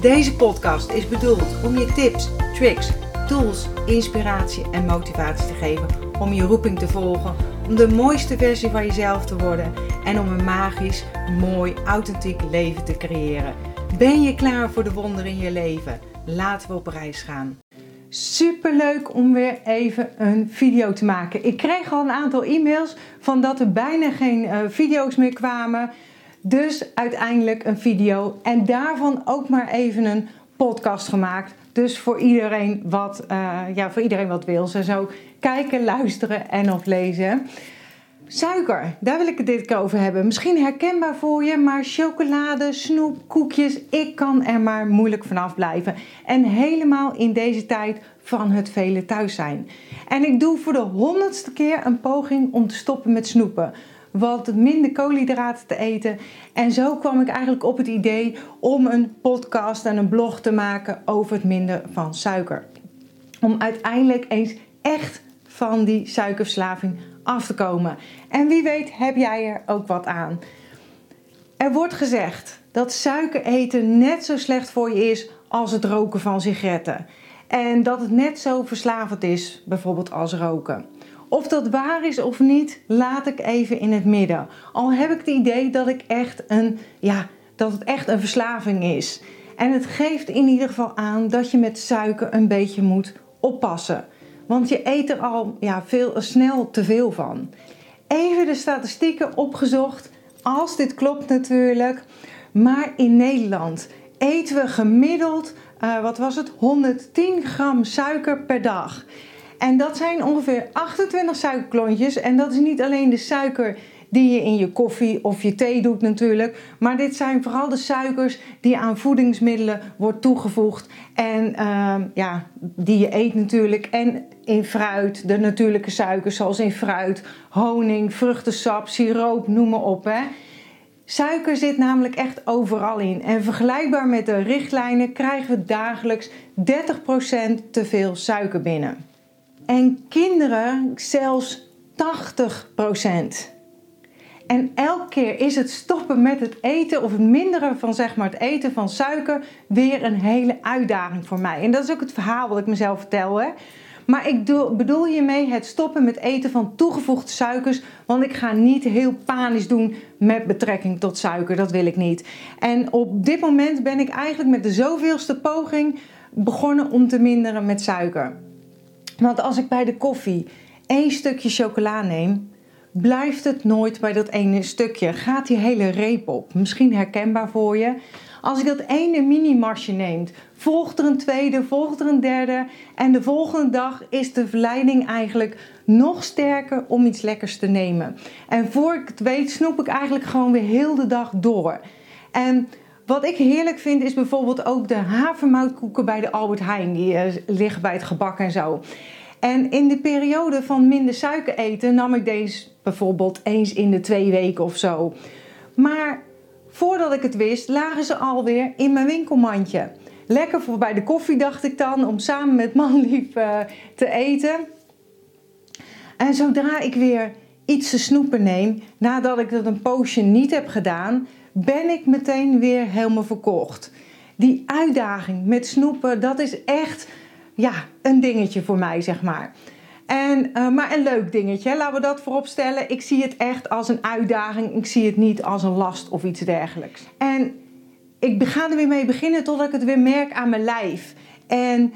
Deze podcast is bedoeld om je tips, tricks, tools, inspiratie en motivatie te geven om je roeping te volgen, om de mooiste versie van jezelf te worden en om een magisch, mooi, authentiek leven te creëren. Ben je klaar voor de wonderen in je leven? Laten we op reis gaan. Super leuk om weer even een video te maken. Ik kreeg al een aantal e-mails van dat er bijna geen uh, video's meer kwamen. Dus uiteindelijk een video en daarvan ook maar even een podcast gemaakt. Dus voor iedereen wat, uh, ja, voor iedereen wat wil. Ze zo kijken, luisteren en of lezen. Suiker, daar wil ik het dit keer over hebben. Misschien herkenbaar voor je, maar chocolade, snoep, koekjes, ik kan er maar moeilijk vanaf blijven. En helemaal in deze tijd van het vele thuis zijn. En ik doe voor de honderdste keer een poging om te stoppen met snoepen wat minder koolhydraten te eten. En zo kwam ik eigenlijk op het idee om een podcast en een blog te maken over het minder van suiker. Om uiteindelijk eens echt van die suikerverslaving af te komen. En wie weet heb jij er ook wat aan. Er wordt gezegd dat suiker eten net zo slecht voor je is als het roken van sigaretten. En dat het net zo verslavend is, bijvoorbeeld als roken. Of dat waar is of niet, laat ik even in het midden. Al heb ik het idee dat, ik echt een, ja, dat het echt een verslaving is. En het geeft in ieder geval aan dat je met suiker een beetje moet oppassen. Want je eet er al ja, veel, snel te veel van. Even de statistieken opgezocht, als dit klopt natuurlijk. Maar in Nederland eten we gemiddeld, uh, wat was het, 110 gram suiker per dag. En dat zijn ongeveer 28 suikerklontjes. En dat is niet alleen de suiker die je in je koffie of je thee doet natuurlijk. Maar dit zijn vooral de suikers die aan voedingsmiddelen wordt toegevoegd. En uh, ja, die je eet natuurlijk. En in fruit, de natuurlijke suikers zoals in fruit, honing, vruchtensap, siroop, noem maar op. Hè. Suiker zit namelijk echt overal in. En vergelijkbaar met de richtlijnen krijgen we dagelijks 30% te veel suiker binnen en kinderen zelfs 80% En elke keer is het stoppen met het eten of het minderen van zeg maar, het eten van suiker weer een hele uitdaging voor mij. En dat is ook het verhaal wat ik mezelf vertel. Hè? Maar ik bedoel hiermee het stoppen met eten van toegevoegde suikers. Want ik ga niet heel panisch doen met betrekking tot suiker. Dat wil ik niet. En op dit moment ben ik eigenlijk met de zoveelste poging begonnen om te minderen met suiker. Want als ik bij de koffie één stukje chocola neem, blijft het nooit bij dat ene stukje. Gaat die hele reep op. Misschien herkenbaar voor je. Als ik dat ene mini-marsje neemt, volgt er een tweede, volgt er een derde. En de volgende dag is de verleiding eigenlijk nog sterker om iets lekkers te nemen. En voor ik het weet, snoep ik eigenlijk gewoon weer heel de dag door. En wat ik heerlijk vind is bijvoorbeeld ook de havermoutkoeken bij de Albert Heijn. Die uh, liggen bij het gebak en zo. En in de periode van minder suiker eten nam ik deze bijvoorbeeld eens in de twee weken of zo. Maar voordat ik het wist, lagen ze alweer in mijn winkelmandje. Lekker voor bij de koffie dacht ik dan, om samen met manlief uh, te eten. En zodra ik weer iets te snoepen neem, nadat ik dat een poosje niet heb gedaan, ben ik meteen weer helemaal verkocht. Die uitdaging met snoepen, dat is echt ja, een dingetje voor mij, zeg maar. En, uh, maar een leuk dingetje, laten we dat voorop stellen. Ik zie het echt als een uitdaging. Ik zie het niet als een last of iets dergelijks. En ik ga er weer mee beginnen totdat ik het weer merk aan mijn lijf. En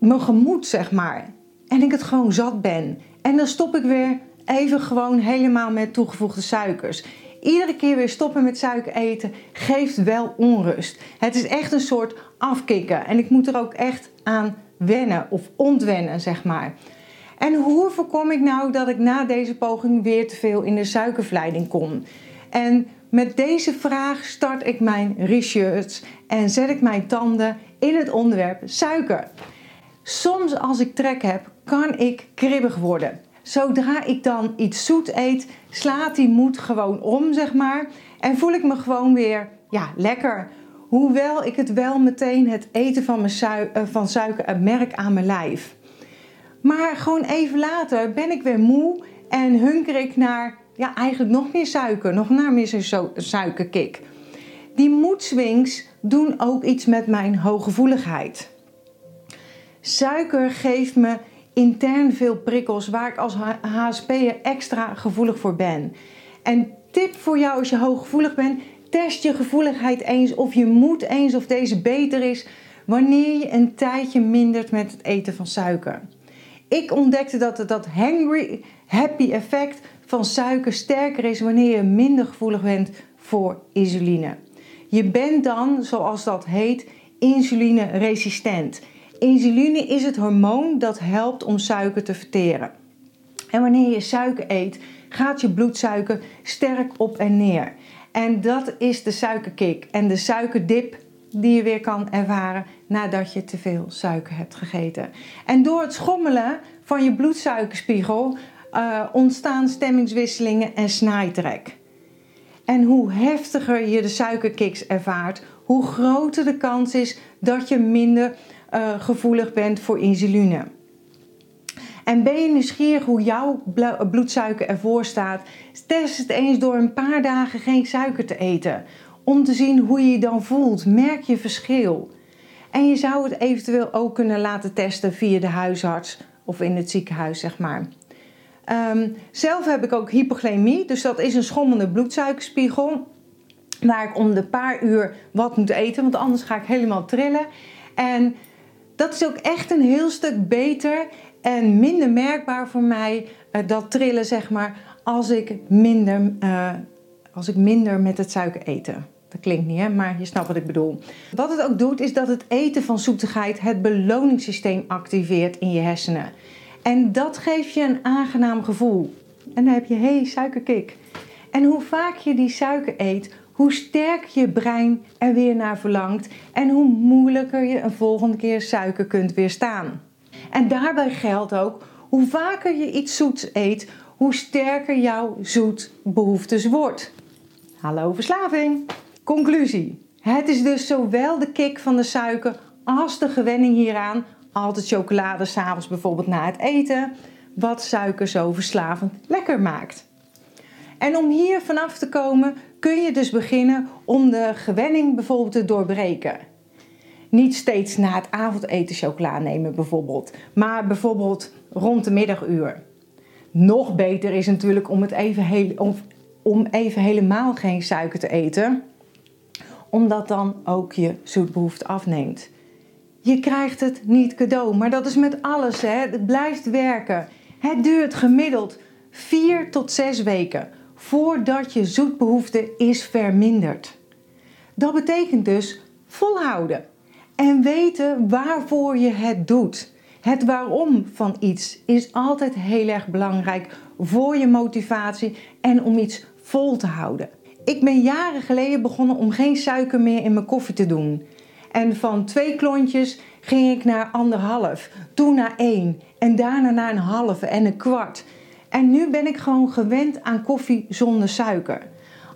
mijn gemoed, zeg maar. En ik het gewoon zat ben. En dan stop ik weer even gewoon helemaal met toegevoegde suikers iedere keer weer stoppen met suiker eten geeft wel onrust. Het is echt een soort afkicken en ik moet er ook echt aan wennen of ontwennen, zeg maar. En hoe voorkom ik nou dat ik na deze poging weer te veel in de suikerverleiding kom? En Met deze vraag start ik mijn research en zet ik mijn tanden in het onderwerp suiker. Soms als ik trek heb, kan ik kribbig worden. Zodra ik dan iets zoet eet, slaat die moed gewoon om, zeg maar. En voel ik me gewoon weer ja, lekker. Hoewel ik het wel meteen het eten van, mijn eh, van suiker merk aan mijn lijf. Maar gewoon even later ben ik weer moe en hunker ik naar ja, eigenlijk nog meer suiker, nog naar meer zo'n suikerkick. Die moedswings doen ook iets met mijn hooggevoeligheid. Suiker geeft me intern veel prikkels waar ik als HSP'er extra gevoelig voor ben. En tip voor jou als je hooggevoelig bent, test je gevoeligheid eens of je moed eens of deze beter is wanneer je een tijdje mindert met het eten van suiker. Ik ontdekte dat dat hangry happy effect van suiker sterker is wanneer je minder gevoelig bent voor insuline. Je bent dan, zoals dat heet, insulineresistent. Insuline is het hormoon dat helpt om suiker te verteren. En wanneer je suiker eet, gaat je bloedsuiker sterk op en neer. En dat is de suikerkick en de suikerdip die je weer kan ervaren nadat je te veel suiker hebt gegeten. En door het schommelen van je bloedsuikerspiegel uh, ontstaan stemmingswisselingen en snijtrek. En hoe heftiger je de suikerkicks ervaart, hoe groter de kans is dat je minder uh, gevoelig bent voor insuline. En ben je nieuwsgierig hoe jouw bloedsuiker ervoor staat? Test het eens door een paar dagen geen suiker te eten. Om te zien hoe je je dan voelt. Merk je verschil. En je zou het eventueel ook kunnen laten testen via de huisarts of in het ziekenhuis, zeg maar. Um, zelf heb ik ook hypoglycemie, dus dat is een schommelde bloedsuikerspiegel. Waar ik om de paar uur wat moet eten, want anders ga ik helemaal trillen. En dat is ook echt een heel stuk beter en minder merkbaar voor mij, uh, dat trillen zeg maar, als ik minder, uh, als ik minder met het suiker eten. Dat klinkt niet, hè? maar je snapt wat ik bedoel. Wat het ook doet, is dat het eten van zoetigheid het beloningssysteem activeert in je hersenen. En dat geeft je een aangenaam gevoel. En dan heb je, hé, hey, suikerkick. En hoe vaak je die suiker eet, hoe sterk je brein er weer naar verlangt en hoe moeilijker je een volgende keer suiker kunt weerstaan. En daarbij geldt ook, hoe vaker je iets zoets eet, hoe sterker jouw zoetbehoeftes wordt. Hallo verslaving! Conclusie. Het is dus zowel de kick van de suiker als de gewenning hieraan altijd chocolade s'avonds bijvoorbeeld na het eten, wat suiker zo verslavend lekker maakt. En om hier vanaf te komen kun je dus beginnen om de gewenning bijvoorbeeld te doorbreken. Niet steeds na het avondeten chocola nemen bijvoorbeeld, maar bijvoorbeeld rond de middaguur. Nog beter is natuurlijk om, het even, heel, om, om even helemaal geen suiker te eten, omdat dan ook je zoetbehoefte afneemt. Je krijgt het niet cadeau, maar dat is met alles. Hè? Het blijft werken. Het duurt gemiddeld 4 tot 6 weken voordat je zoetbehoefte is verminderd. Dat betekent dus volhouden en weten waarvoor je het doet. Het waarom van iets is altijd heel erg belangrijk voor je motivatie en om iets vol te houden. Ik ben jaren geleden begonnen om geen suiker meer in mijn koffie te doen. En van twee klontjes ging ik naar anderhalf, toen naar één en daarna naar een halve en een kwart. En nu ben ik gewoon gewend aan koffie zonder suiker.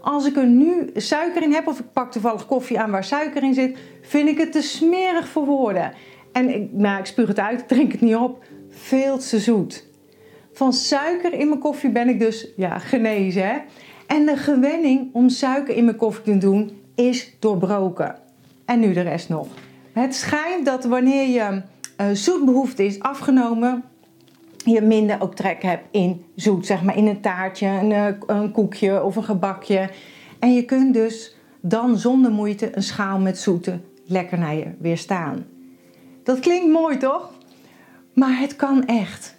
Als ik er nu suiker in heb of ik pak toevallig koffie aan waar suiker in zit, vind ik het te smerig voor woorden. En ik, nou, spuug het uit, drink het niet op. Veel te zoet. Van suiker in mijn koffie ben ik dus ja, genezen. Hè? En de gewenning om suiker in mijn koffie te doen is doorbroken. En nu de rest nog. Het schijnt dat wanneer je uh, zoetbehoefte is afgenomen, je minder ook trek hebt in zoet. Zeg maar in een taartje, een, eh, een koekje of een gebakje. En je kunt dus dan zonder moeite een schaal met zoete lekkernijen weerstaan. Dat klinkt mooi toch? Maar het kan echt.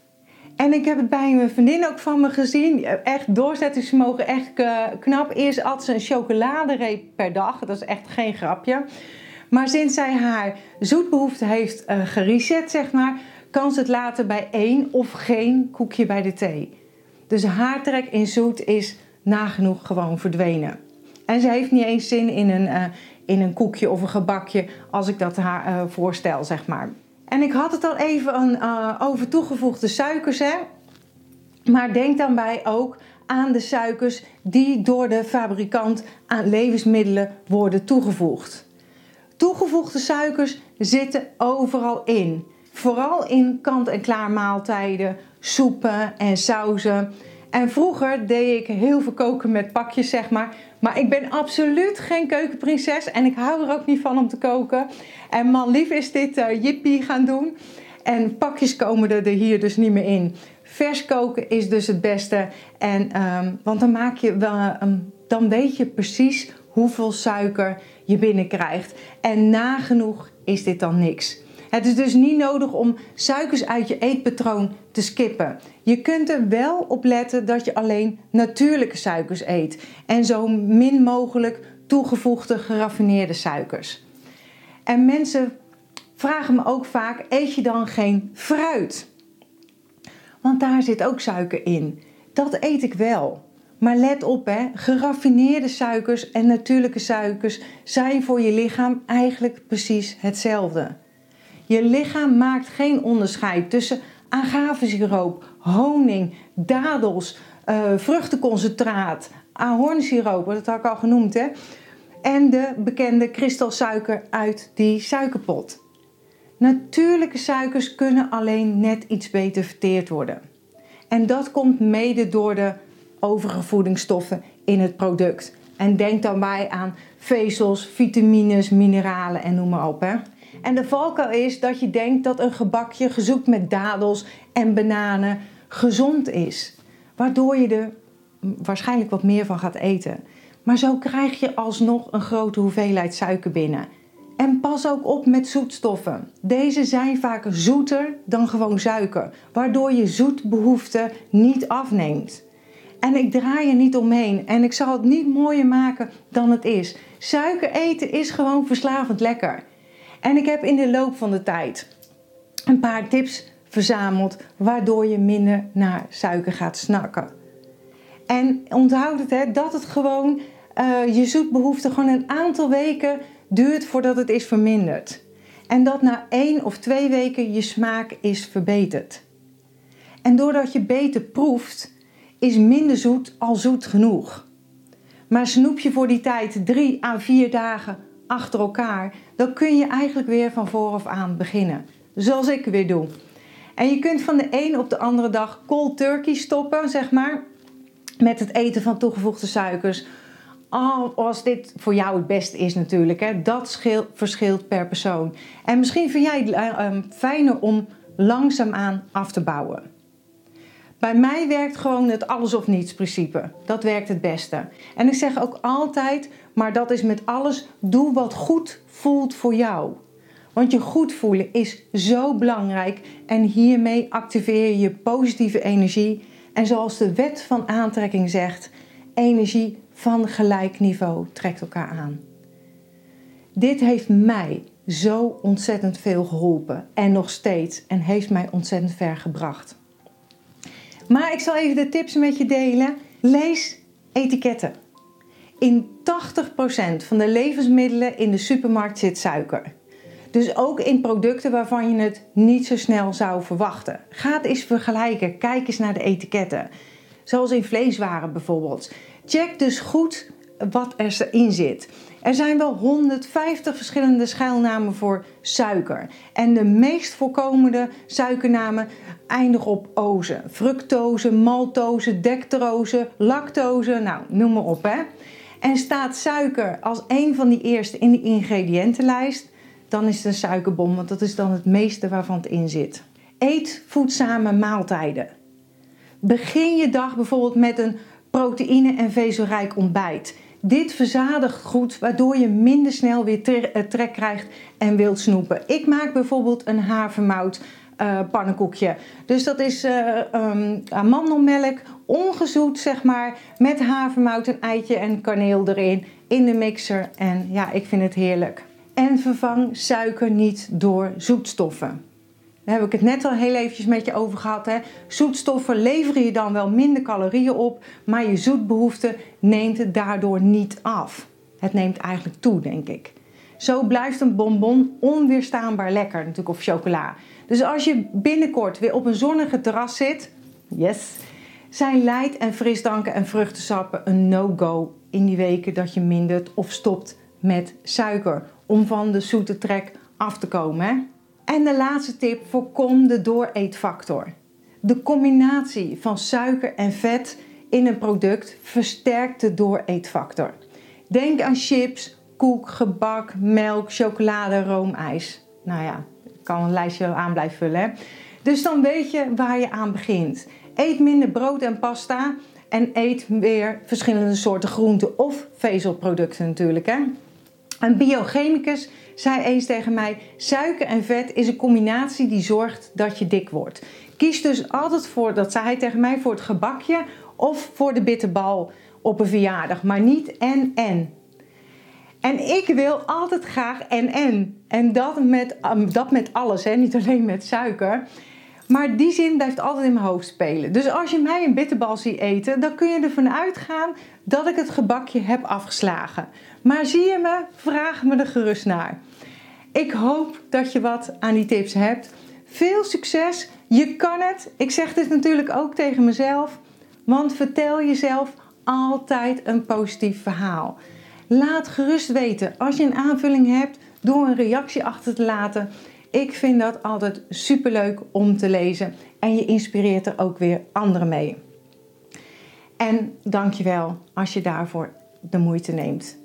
En ik heb het bij mijn vriendin ook van me gezien. Echt doorzettingsvermogen, echt eh, knap. Eerst at ze een chocoladereep per dag. Dat is echt geen grapje. Maar sinds zij haar zoetbehoefte heeft uh, gereset, zeg maar, kan ze het laten bij één of geen koekje bij de thee. Dus haar trek in zoet is nagenoeg gewoon verdwenen. En ze heeft niet eens zin in een, uh, in een koekje of een gebakje als ik dat haar uh, voorstel, zeg maar. En ik had het al even uh, over toegevoegde suikers, hè. Maar denk dan bij ook aan de suikers die door de fabrikant aan levensmiddelen worden toegevoegd. Toegevoegde suikers zitten overal in. Vooral in kant-en-klaar maaltijden, soepen en sauzen. En vroeger deed ik heel veel koken met pakjes, zeg maar. Maar ik ben absoluut geen keukenprinses en ik hou er ook niet van om te koken. En man lief is dit uh, gaan doen. En pakjes komen er hier dus niet meer in. Vers koken is dus het beste. En, um, want dan, maak je wel, um, dan weet je precies hoeveel suiker je binnenkrijgt. En nagenoeg is dit dan niks. Het is dus niet nodig om suikers uit je eetpatroon te skippen. Je kunt er wel op letten dat je alleen natuurlijke suikers eet en zo min mogelijk toegevoegde geraffineerde suikers. En mensen vragen me ook vaak: eet je dan geen fruit? Want daar zit ook suiker in. Dat eet ik wel. Maar let op, hè, geraffineerde suikers en natuurlijke suikers zijn voor je lichaam eigenlijk precies hetzelfde. Je lichaam maakt geen onderscheid tussen agavesiroop, honing, dadels, uh, vruchtenconcentraat, ahornsiroop, dat had ik al genoemd, hè, en de bekende kristalsuiker uit die suikerpot. Natuurlijke suikers kunnen alleen net iets beter verteerd worden. En dat komt mede door de overige voedingsstoffen in het product. En denk daarbij aan vezels, vitamines, mineralen en noem maar op. Hè. En de valkuil is dat je denkt dat een gebakje gezoekt met dadels en bananen gezond is. Waardoor je er waarschijnlijk wat meer van gaat eten. Maar zo krijg je alsnog een grote hoeveelheid suiker binnen. En pas ook op met zoetstoffen. Deze zijn vaak zoeter dan gewoon suiker, waardoor je zoetbehoefte niet afneemt. En ik draai er niet omheen en ik zal het niet mooier maken dan het is. Suiker eten is gewoon verslavend lekker. En ik heb in de loop van de tijd een paar tips verzameld waardoor je minder naar suiker gaat snakken. En onthoud het, hè, dat het gewoon uh, je zoetbehoefte gewoon een aantal weken duurt voordat het is verminderd. En dat na één of twee weken je smaak is verbeterd. En doordat je beter proeft, is minder zoet al zoet genoeg. Maar snoep je voor die tijd drie à vier dagen achter elkaar, dan kun je eigenlijk weer van vooraf aan beginnen. Zoals ik weer doe. En je kunt van de een op de andere dag cold turkey stoppen, zeg maar. Met het eten van toegevoegde suikers. Als dit voor jou het beste is natuurlijk. Hè. Dat verschilt per persoon. En misschien vind jij het uh, fijner om langzaamaan af te bouwen. Bij mij werkt gewoon het alles of niets principe. Dat werkt het beste. En ik zeg ook altijd, maar dat is met alles, doe wat goed voelt voor jou. Want je goed voelen is zo belangrijk en hiermee activeer je je positieve energie. En zoals de wet van aantrekking zegt, energie van gelijk niveau trekt elkaar aan. Dit heeft mij zo ontzettend veel geholpen en nog steeds en heeft mij ontzettend ver gebracht. Maar ik zal even de tips met je delen. Lees etiketten. In 80% van de levensmiddelen in de supermarkt zit suiker. Dus ook in producten waarvan je het niet zo snel zou verwachten. Ga eens vergelijken. Kijk eens naar de etiketten. Zoals in vleeswaren bijvoorbeeld. Check dus goed wat er erin zit. Er zijn wel 150 verschillende schuilnamen voor suiker. En de meest voorkomende suikernamen eindigen op oze. Fructose, maltose, dextrose, lactose, nou noem maar op hè. En staat suiker als een van die eerste in de ingrediëntenlijst, dan is het een suikerbom, want dat is dan het meeste waarvan het in zit. Eet voedzame maaltijden. Begin je dag bijvoorbeeld met een proteïne- en vezelrijk ontbijt. Dit verzadigt goed, waardoor je minder snel weer eh, trek krijgt en wilt snoepen. Ik maak bijvoorbeeld een havermout uh, pannenkoekje. Dus dat is uh, um, amandelmelk, ongezoet zeg maar, met havermout, een eitje en kaneel erin in de mixer. En ja, ik vind het heerlijk. En vervang suiker niet door zoetstoffen. Daar heb ik het net al heel eventjes met je over gehad. Hè? Zoetstoffen leveren je dan wel minder calorieën op, maar je zoetbehoefte neemt het daardoor niet af. Het neemt eigenlijk toe, denk ik. Zo blijft een bonbon onweerstaanbaar lekker, natuurlijk, of chocola. Dus als je binnenkort weer op een zonnige terras zit, yes, zijn light en frisdranken en vruchtensappen een no-go in die weken dat je mindert of stopt met suiker om van de zoete trek af te komen. Hè? En de laatste tip: voorkom de dooreetfactor. De combinatie van suiker en vet in een product versterkt de dooreetfactor. Denk aan chips, koek, gebak, melk, chocolade, roomijs. Nou ja, kan een lijstje aan blijven vullen. Dus dan weet je waar je aan begint. Eet minder brood en pasta en eet weer verschillende soorten groenten of vezelproducten natuurlijk. Hè? Een biochemicus zei eens tegen mij: suiker en vet is een combinatie die zorgt dat je dik wordt. Kies dus altijd voor, dat zei hij tegen mij, voor het gebakje of voor de bitterbal op een verjaardag, maar niet en en. En ik wil altijd graag en en. En dat met, um, dat met alles, hè? niet alleen met suiker. Maar die zin blijft altijd in mijn hoofd spelen. Dus als je mij een bitterbal ziet eten, dan kun je ervan uitgaan dat ik het gebakje heb afgeslagen. Maar zie je me? Vraag me er gerust naar. Ik hoop dat je wat aan die tips hebt. Veel succes. Je kan het. Ik zeg dit natuurlijk ook tegen mezelf. Want vertel jezelf altijd een positief verhaal. Laat gerust weten als je een aanvulling hebt door een reactie achter te laten. Ik vind dat altijd superleuk om te lezen en je inspireert er ook weer anderen mee. En dankjewel als je daarvoor de moeite neemt.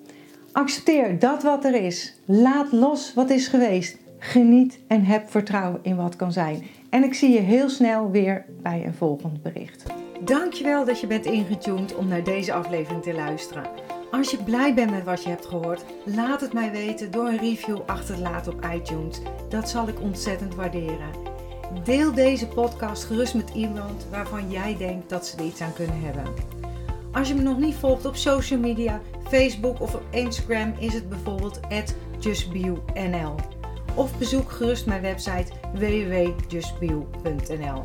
Accepteer dat wat er is. Laat los wat is geweest. Geniet en heb vertrouwen in wat kan zijn. En ik zie je heel snel weer bij een volgend bericht. Dankjewel dat je bent ingetuned om naar deze aflevering te luisteren. Als je blij bent met wat je hebt gehoord, laat het mij weten door een review achter te laten op iTunes. Dat zal ik ontzettend waarderen. Deel deze podcast gerust met iemand waarvan jij denkt dat ze er iets aan kunnen hebben. Als je me nog niet volgt op social media, Facebook of op Instagram, is het bijvoorbeeld justbio.nl. Of bezoek gerust mijn website www.justbio.nl.